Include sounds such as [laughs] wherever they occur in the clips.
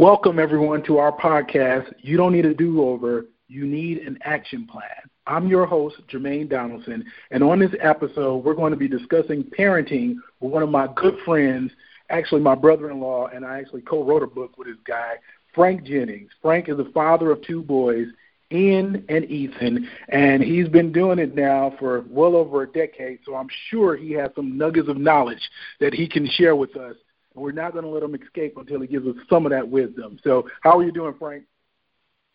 Welcome, everyone, to our podcast. You don't need a do over, you need an action plan. I'm your host, Jermaine Donaldson, and on this episode, we're going to be discussing parenting with one of my good friends, actually, my brother in law, and I actually co wrote a book with this guy, Frank Jennings. Frank is the father of two boys, Ian and Ethan, and he's been doing it now for well over a decade, so I'm sure he has some nuggets of knowledge that he can share with us we're not going to let him escape until he gives us some of that wisdom. So, how are you doing, Frank?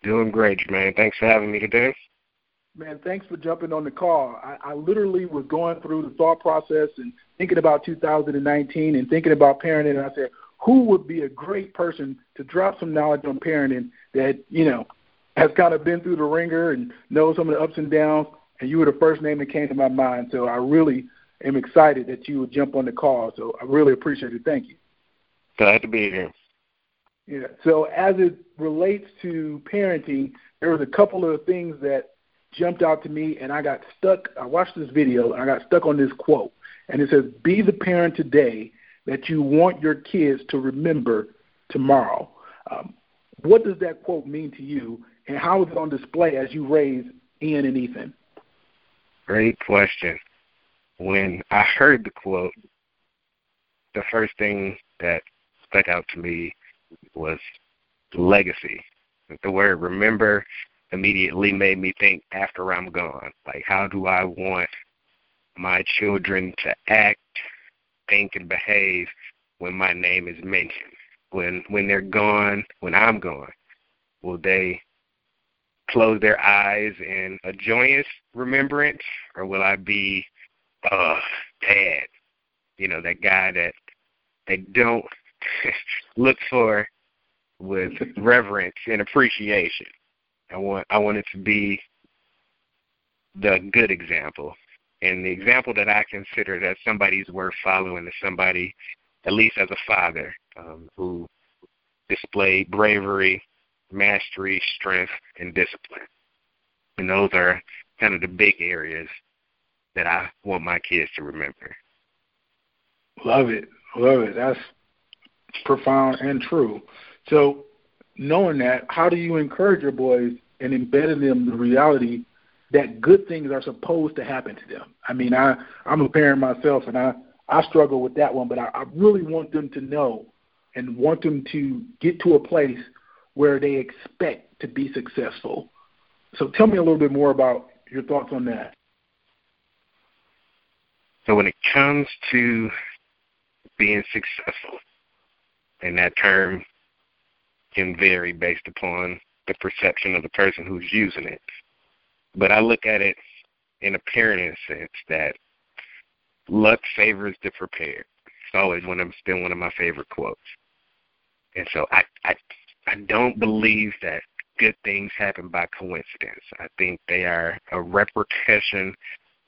Doing great, man. Thanks for having me today. Man, thanks for jumping on the call. I, I literally was going through the thought process and thinking about 2019 and thinking about parenting, and I said, who would be a great person to drop some knowledge on parenting that you know has kind of been through the ringer and knows some of the ups and downs? And you were the first name that came to my mind. So I really am excited that you would jump on the call. So I really appreciate it. Thank you. Glad to be here. Yeah. So as it relates to parenting, there was a couple of things that jumped out to me, and I got stuck. I watched this video, and I got stuck on this quote, and it says, "Be the parent today that you want your kids to remember tomorrow." Um, what does that quote mean to you, and how is it on display as you raise Ian and Ethan? Great question. When I heard the quote, the first thing that stuck out to me was legacy. The word remember immediately made me think after I'm gone. Like, how do I want my children to act, think, and behave when my name is mentioned? When when they're gone, when I'm gone, will they close their eyes in a joyous remembrance, or will I be, uh, dad? You know, that guy that they don't [laughs] look for with reverence and appreciation. I want I want it to be the good example. And the example that I consider that somebody's worth following is somebody, at least as a father, um, who displayed bravery, mastery, strength, and discipline. And those are kind of the big areas that I want my kids to remember. Love it. Love it. That's profound and true. So, knowing that, how do you encourage your boys and embed in them the reality that good things are supposed to happen to them? I mean, I I'm a parent myself, and I I struggle with that one, but I, I really want them to know and want them to get to a place where they expect to be successful. So, tell me a little bit more about your thoughts on that. So, when it comes to being successful, and that term can vary based upon the perception of the person who's using it. But I look at it in a parenting sense that luck favors the prepared. It's always one of been one of my favorite quotes. And so I I I don't believe that good things happen by coincidence. I think they are a repercussion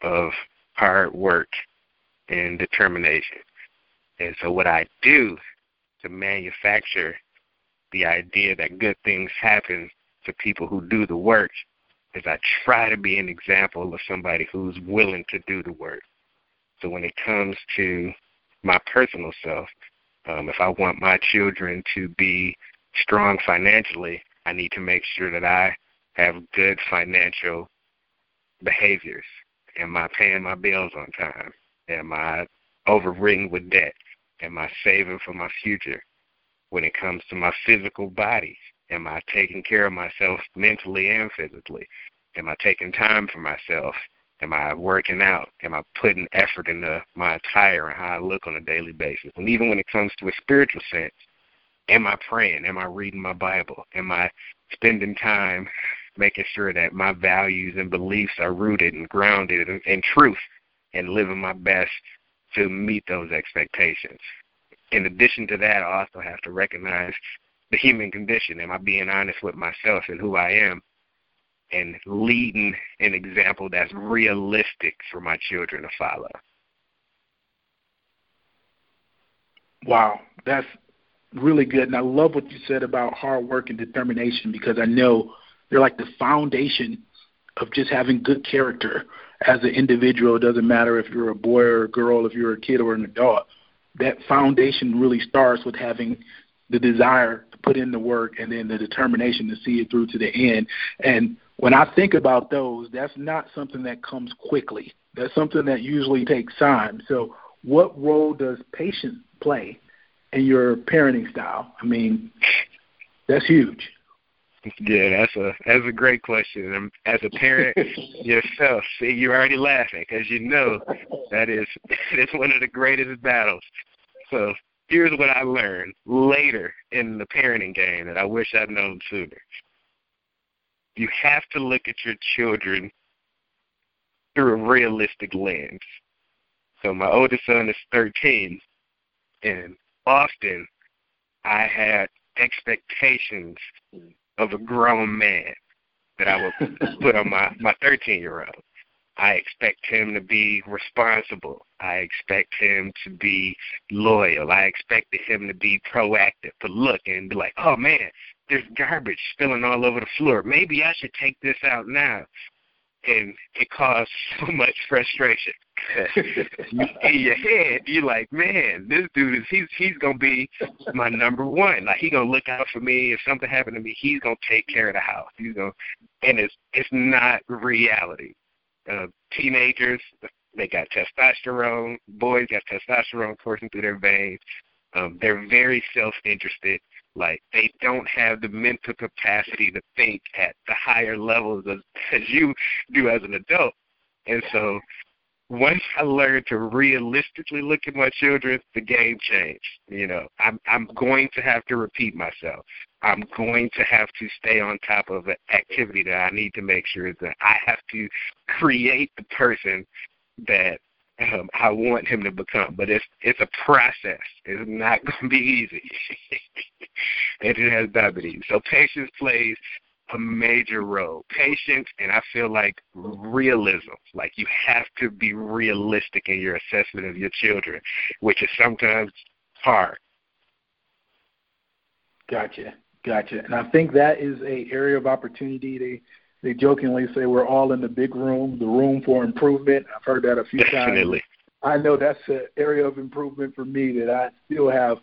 of hard work and determination. And so what I do to manufacture the idea that good things happen to people who do the work is I try to be an example of somebody who's willing to do the work. So when it comes to my personal self, um, if I want my children to be strong financially, I need to make sure that I have good financial behaviors. Am I paying my bills on time? Am I overridden with debt? Am I saving for my future? When it comes to my physical body, am I taking care of myself mentally and physically? Am I taking time for myself? Am I working out? Am I putting effort into my attire and how I look on a daily basis? And even when it comes to a spiritual sense, am I praying? Am I reading my Bible? Am I spending time making sure that my values and beliefs are rooted and grounded in, in truth and living my best to meet those expectations. In addition to that, I also have to recognize the human condition. Am I being honest with myself and who I am? And leading an example that's realistic for my children to follow. Wow, that's really good. And I love what you said about hard work and determination because I know they're like the foundation of just having good character as an individual. It doesn't matter if you're a boy or a girl, if you're a kid or an adult. That foundation really starts with having the desire to put in the work and then the determination to see it through to the end. And when I think about those, that's not something that comes quickly. That's something that usually takes time. So, what role does patience play in your parenting style? I mean, that's huge. Yeah, that's a that's a great question. And as a parent [laughs] yourself, see, you're already laughing because you know that is [laughs] it's one of the greatest battles. So here's what I learned later in the parenting game that I wish I'd known sooner. You have to look at your children through a realistic lens. So my oldest son is 13, and often I had expectations of a grown man that I would [laughs] put on my my 13 year old. I expect him to be responsible. I expect him to be loyal. I expected him to be proactive, to look and be like, oh man, there's garbage spilling all over the floor. Maybe I should take this out now. And it caused [laughs] so much frustration. [laughs] in your head, you're like, man, this dude is he's he's gonna be my number one. Like he gonna look out for me. If something happened to me, he's gonna take care of the house. He's gonna, and it's it's not reality uh, teenagers. They got testosterone. Boys got testosterone coursing through their veins. Um, they're very self-interested. Like they don't have the mental capacity to think at the higher levels as, [laughs] as you do as an adult. And so once I learned to realistically look at my children, the game changed. You know, I'm I'm going to have to repeat myself. I'm going to have to stay on top of an activity that I need to make sure that I have to create the person that um, I want him to become. But it's it's a process. It's not [laughs] going to be easy, [laughs] and it has diabetes. So patience plays a major role. Patience and I feel like realism. Like you have to be realistic in your assessment of your children, which is sometimes hard. Gotcha. Gotcha. And I think that is a area of opportunity. They they jokingly say we're all in the big room, the room for improvement. I've heard that a few Definitely. times. I know that's an area of improvement for me that I still have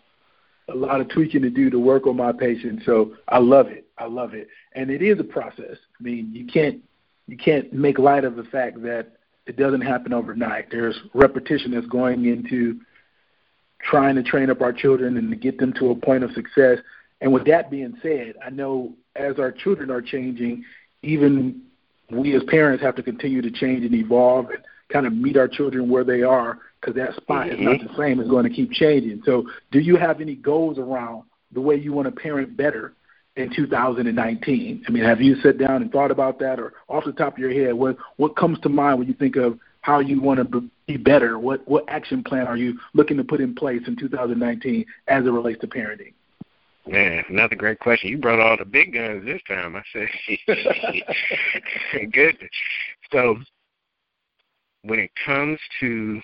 a lot of tweaking to do to work on my patience. So I love it. I love it. And it is a process. I mean, you can't you can't make light of the fact that it doesn't happen overnight. There's repetition that's going into trying to train up our children and to get them to a point of success. And with that being said, I know as our children are changing, even we as parents have to continue to change and evolve and kind of meet our children where they are because that spot mm-hmm. is not the same. It's going to keep changing. So, do you have any goals around the way you want to parent better in 2019? I mean, have you sat down and thought about that, or off the top of your head, what what comes to mind when you think of how you want to be better? What what action plan are you looking to put in place in 2019 as it relates to parenting? Man, another great question. You brought all the big guns this time. I said, [laughs] good. So, when it comes to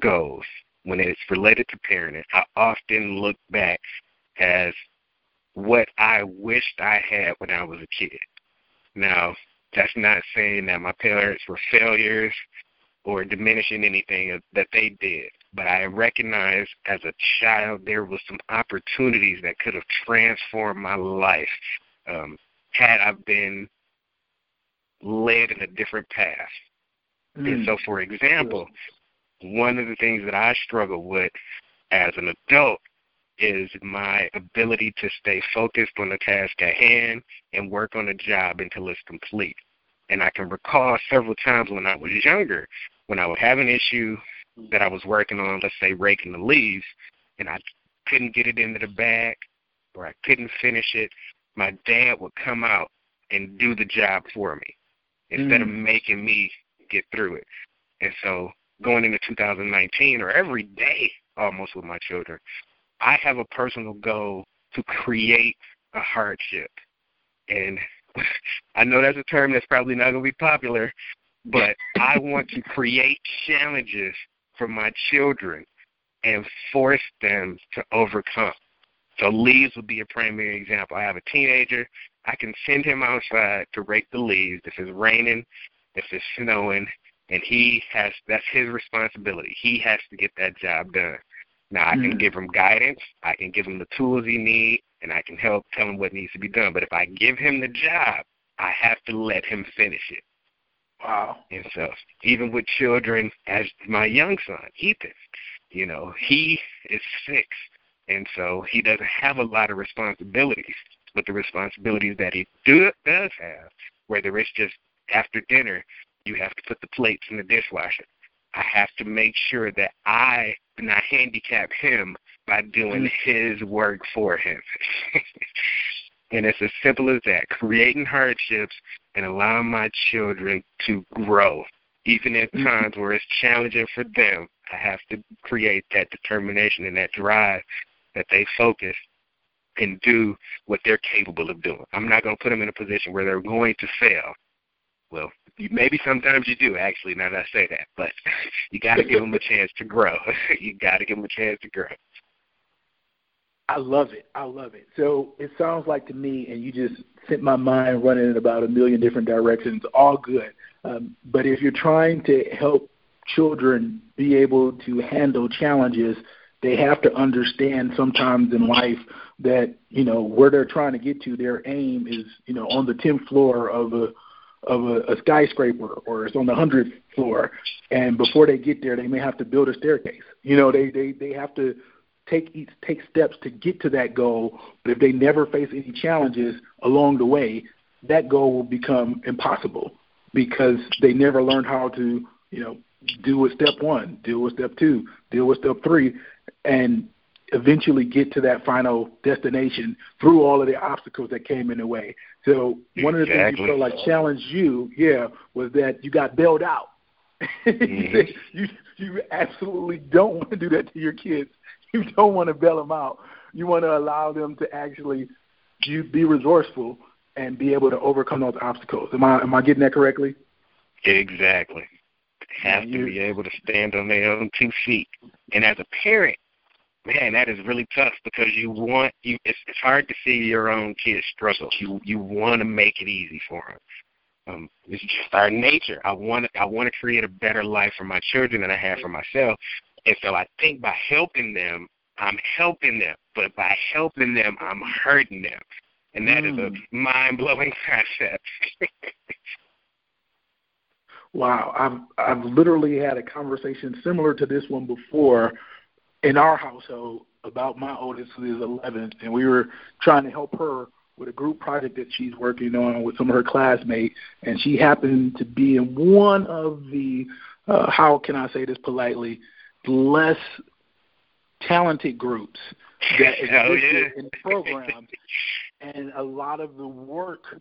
goals, when it's related to parenting, I often look back as what I wished I had when I was a kid. Now, that's not saying that my parents were failures or diminishing anything that they did but I recognize as a child there was some opportunities that could have transformed my life um, had I been led in a different path. Mm. And so, for example, one of the things that I struggle with as an adult is my ability to stay focused on the task at hand and work on the job until it's complete. And I can recall several times when I was younger, when I would have an issue that I was working on, let's say raking the leaves, and I couldn't get it into the bag or I couldn't finish it, my dad would come out and do the job for me instead mm. of making me get through it. And so going into 2019 or every day almost with my children, I have a personal goal to create a hardship. And [laughs] I know that's a term that's probably not going to be popular, but I want to create challenges for my children and force them to overcome. So leaves would be a primary example. I have a teenager. I can send him outside to rake the leaves if it's raining, if it's snowing, and he has that's his responsibility. He has to get that job done. Now I can mm. give him guidance, I can give him the tools he needs, and I can help tell him what needs to be done. But if I give him the job, I have to let him finish it. Wow. And so even with children, as my young son, Ethan, you know, he is six, and so he doesn't have a lot of responsibilities. But the responsibilities that he do, does have, whether it's just after dinner, you have to put the plates in the dishwasher. I have to make sure that I do not handicap him by doing mm. his work for him. [laughs] and it's as simple as that creating hardships and allowing my children to grow. Even at mm-hmm. times where it's challenging for them, I have to create that determination and that drive that they focus and do what they're capable of doing. I'm not going to put them in a position where they're going to fail. Well, maybe sometimes you do actually. Now that I say that, but [laughs] you got to give them a chance to grow. [laughs] you got to give them a chance to grow. I love it. I love it. So it sounds like to me, and you just sent my mind running in about a million different directions. All good. Um, but if you're trying to help children be able to handle challenges, they have to understand sometimes in life that you know where they're trying to get to. Their aim is you know on the tenth floor of a of a, a skyscraper or it's on the hundredth floor, and before they get there, they may have to build a staircase. You know, they they they have to take each, take steps to get to that goal. But if they never face any challenges along the way, that goal will become impossible because they never learned how to you know deal with step one, deal with step two, deal with step three, and eventually get to that final destination through all of the obstacles that came in the way. So one of the things you felt like challenged you, yeah, was that you got bailed out. [laughs] Mm-hmm. you you absolutely don't want to do that to your kids. [laughs] You don't want to bail them out. You want to allow them to actually be resourceful and be able to overcome those obstacles. Am I am I getting that correctly? Exactly. Have to be able to stand on their own two feet. And as a parent, man, that is really tough because you want you. It's, it's hard to see your own kids struggle. You you want to make it easy for them. Um, it's just our nature. I want I want to create a better life for my children than I have for myself. And so I think by helping them, I'm helping them. But by helping them, I'm hurting them. And that mm. is a mm. mind blowing concept. [laughs] wow, I've I've literally had a conversation similar to this one before in our household about my oldest who is 11, and we were trying to help her with a group project that she's working on with some of her classmates, and she happened to be in one of the uh, how can I say this politely, less talented groups that [laughs] exist yeah. in the program, and a lot of the work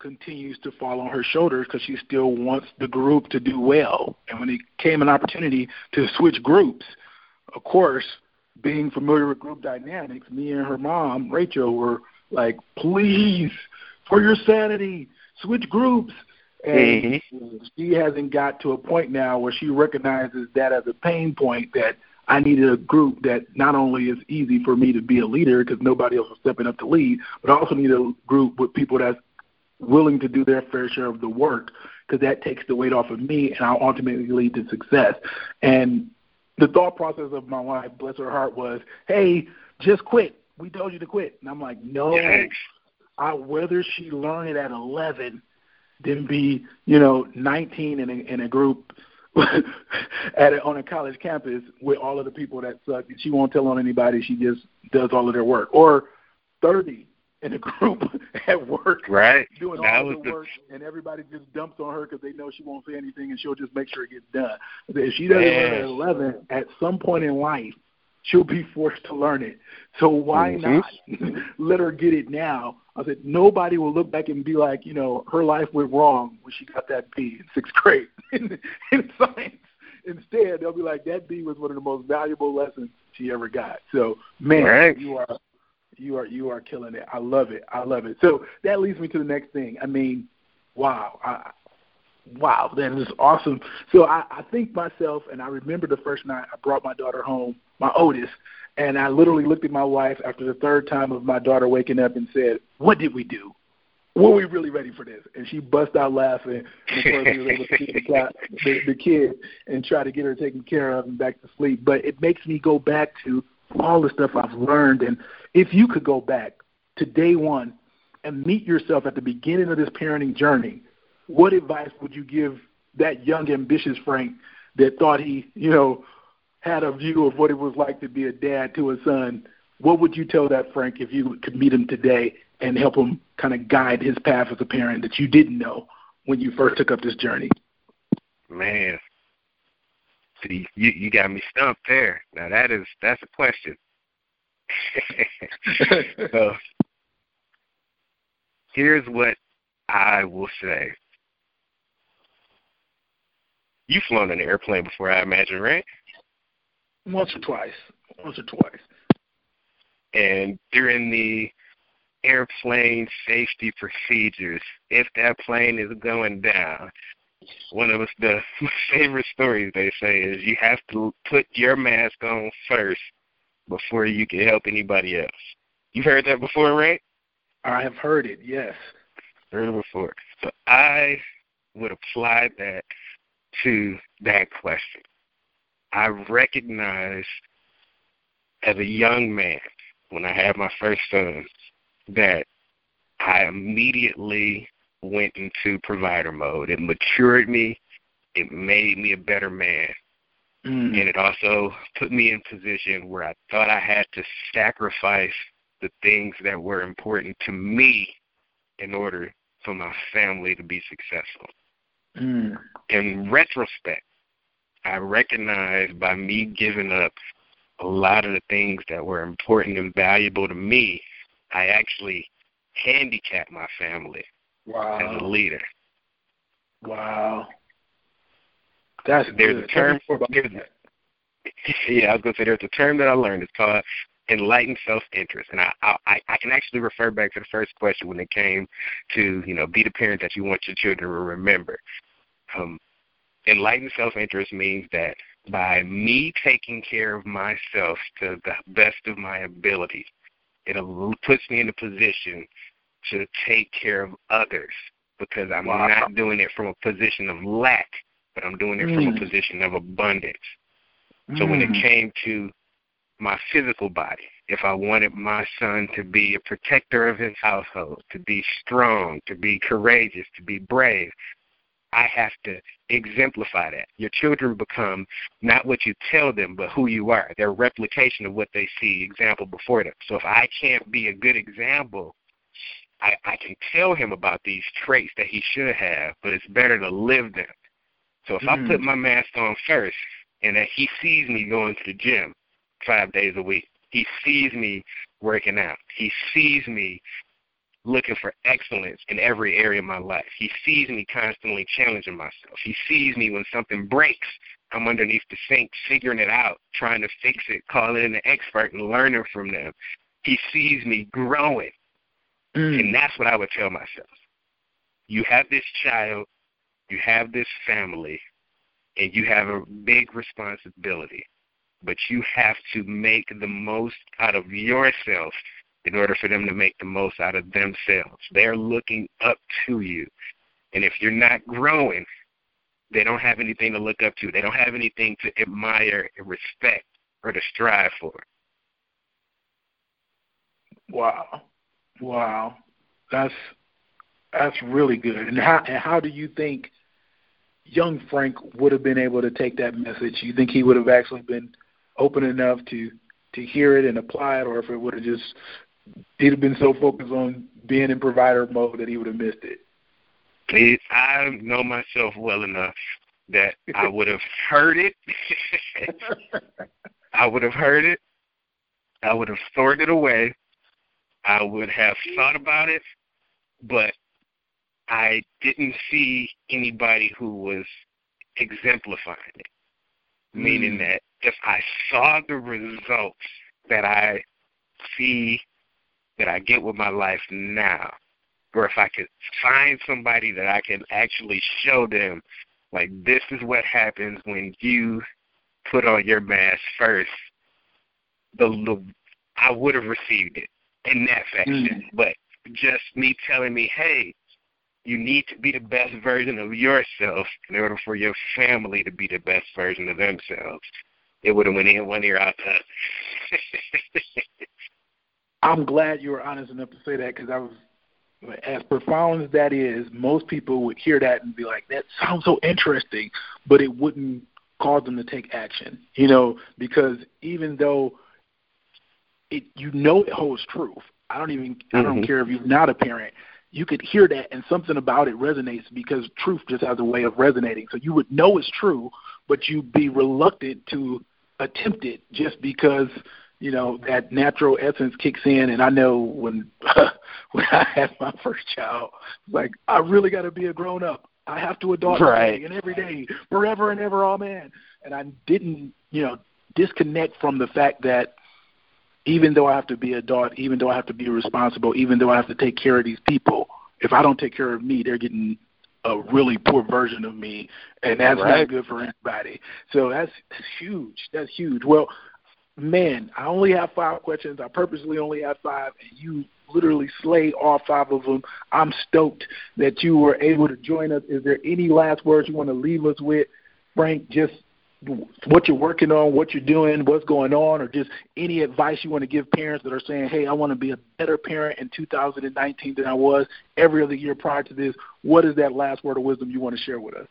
continues to fall on her shoulders because she still wants the group to do well. And when it came an opportunity to switch groups, of course, being familiar with group dynamics, me and her mom, Rachel, were like, please, for your sanity, switch groups. And mm-hmm. she hasn't got to a point now where she recognizes that as a pain point that I needed a group that not only is easy for me to be a leader because nobody else is stepping up to lead, but I also need a group with people that's willing to do their fair share of the work because that takes the weight off of me and I'll ultimately lead to success. And the thought process of my wife, bless her heart, was, "Hey, just quit. We told you to quit." And I'm like, "No, I whether she learn it at 11 than be, you know, 19 in a, in a group [laughs] at a, on a college campus with all of the people that suck. And she won't tell on anybody. She just does all of their work. Or 30 in a group [laughs] at work, right? Doing that all of the work, and everybody just dumps on her because they know she won't say anything, and she'll just make sure it gets done. If she doesn't learn at eleven, at some point in life, she'll be forced to learn it. So why mm-hmm. not [laughs] let her get it now? I said nobody will look back and be like, you know, her life went wrong when she got that B in sixth grade [laughs] in, in science. Instead, they'll be like, that B was one of the most valuable lessons she ever got. So, man, right. you are you are you are killing it. I love it. I love it. So that leads me to the next thing. I mean, wow, I, wow, that is awesome. So I, I think myself, and I remember the first night I brought my daughter home, my oldest, and I literally looked at my wife after the third time of my daughter waking up and said, "What did we do? were we really ready for this? And she bust out laughing before we were able to see the, [laughs] the, the kid and try to get her taken care of and back to sleep. But it makes me go back to all the stuff I've learned. And if you could go back to day one and meet yourself at the beginning of this parenting journey, what advice would you give that young, ambitious Frank that thought he, you know, had a view of what it was like to be a dad to a son? What would you tell that Frank if you could meet him today and help him kind of guide his path as a parent that you didn't know when you first took up this journey? Man, see, you you got me stumped there. Now that is that's a question. [laughs] so here's what I will say. You've flown an airplane before, I imagine, right? Once or twice. Once or twice. And during the airplane safety procedures, if that plane is going down, one of the [laughs] favorite stories they say is you have to put your mask on first before you can help anybody else. You've heard that before, right? I have heard it, yes. Heard it before. So I would apply that to that question. I recognize as a young man when I had my first son that I immediately went into provider mode. It matured me. It made me a better man. Mm. And it also put me in position where I thought I had to sacrifice the things that were important to me in order for my family to be successful. Mm. In retrospect, I recognize by me giving up a lot of the things that were important and valuable to me, I actually handicapped my family wow. as a leader. Wow. That's there's good. a term for [laughs] yeah, I was gonna say there's a term that I learned. It's called enlightened self-interest, and I, I I can actually refer back to the first question when it came to you know be the parent that you want your children to remember. Um, enlightened self-interest means that by me taking care of myself to the best of my ability, it puts me in a position to take care of others because I'm wow. not doing it from a position of lack, but I'm doing it mm. from a mm. position of abundance. Mm. So when it mm. came to my physical body, if I wanted my son to be a protector of his household, to be strong, to be courageous, to be brave, I have to exemplify that. Your children become not what you tell them, but who you are. They're a replication of what they see, example before them. So if I can't be a good example, I, I can tell him about these traits that he should have, but it's better to live them. So if mm. I put my mask on first and that he sees me going to the gym five days a week, he sees me working out, he sees me looking for excellence in every area of my life. He sees me constantly challenging myself. He sees me when something breaks, I'm underneath the sink figuring it out, trying to fix it, calling in an expert and learning from them. He sees me growing. Mm. And that's what I would tell myself. You have this child, you have this family, and you have a big responsibility. But you have to make the most out of yourself in order for them to make the most out of themselves. They're looking up to you. And if you're not growing, they don't have anything to look up to. They don't have anything to admire and respect or to strive for. Wow. Wow. That's that's really good. And how and how do you think young Frank would have been able to take that message? You think he would have actually been open enough to to hear it and apply it, or if it would have just he'd have been so focused on being in provider mode that he would have missed it. I know myself well enough that I would have heard it. [laughs] I would have heard it. I would have stored it away. I would have thought about it, but I didn't see anybody who was exemplifying it. Mm. Meaning that if I saw the results that I see that I get with my life now, or if I could find somebody that I can actually show them, like, this is what happens when you put on your mask first, the, the I would have received it in that fashion. Mm. But just me telling me, hey, you need to be the best version of yourself in order for your family to be the best version of themselves. It would have went in one ear out the [laughs] I'm glad you were honest enough to say that because I was, as profound as that is, most people would hear that and be like, "That sounds so interesting," but it wouldn't cause them to take action. You know, because even though it, you know, it holds truth. I don't even, mm-hmm. I don't mm-hmm. care if you're not a parent you could hear that and something about it resonates because truth just has a way of resonating. So you would know it's true, but you'd be reluctant to attempt it just because you know that natural essence kicks in. And I know when [laughs] when I had my first child, like I really got to be a grown up. I have to adult right. and every day, forever and ever, amen. And I didn't, you know, disconnect from the fact that even though I have to be a adult, even though I have to be responsible, even though I have to take care of these people, if I don't take care of me, they're getting a really poor version of me, and that's right. not good for anybody. So that's huge. That's huge. Well, man, I only have five questions. I purposely only have five, and you literally slay all five of them. I'm stoked that you were able to join us. Is there any last words you want to leave us with, Frank? Just what you're working on, what you're doing, what's going on, or just any advice you want to give parents that are saying, hey, I want to be a better parent in 2019 than I was every other year prior to this. What is that last word of wisdom you want to share with us?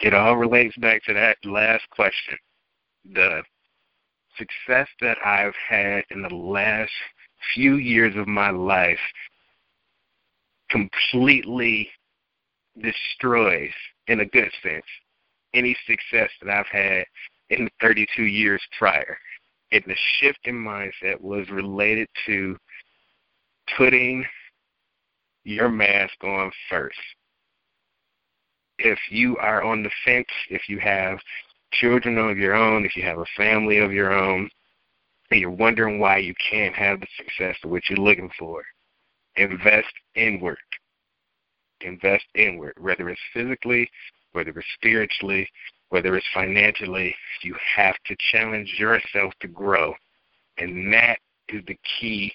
It all relates back to that last question. The success that I've had in the last few years of my life completely destroys, in a good sense, any success that I've had in the 32 years prior. And the shift in mindset was related to putting your mask on first. If you are on the fence, if you have children of your own, if you have a family of your own, and you're wondering why you can't have the success of what you're looking for, invest inward. Invest inward, whether it's physically, whether it's spiritually, whether it's financially, you have to challenge yourself to grow. And that is the key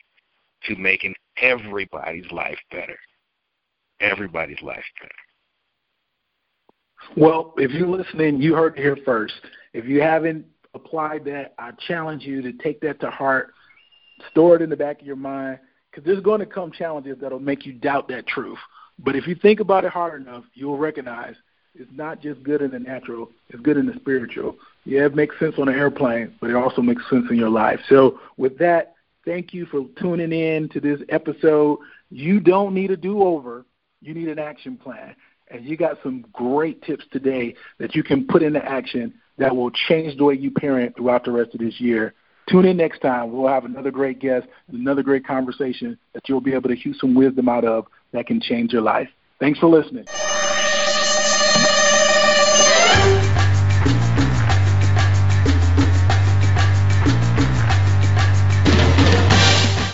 to making everybody's life better. Everybody's life better. Well, if you're listening, you heard it here first. If you haven't applied that, I challenge you to take that to heart, store it in the back of your mind, because there's going to come challenges that'll make you doubt that truth. But if you think about it hard enough, you'll recognize it's not just good in the natural, it's good in the spiritual. Yeah, it makes sense on an airplane, but it also makes sense in your life. So, with that, thank you for tuning in to this episode. You don't need a do over, you need an action plan. And you got some great tips today that you can put into action that will change the way you parent throughout the rest of this year. Tune in next time. We'll have another great guest, and another great conversation that you'll be able to hew some wisdom out of that can change your life. Thanks for listening.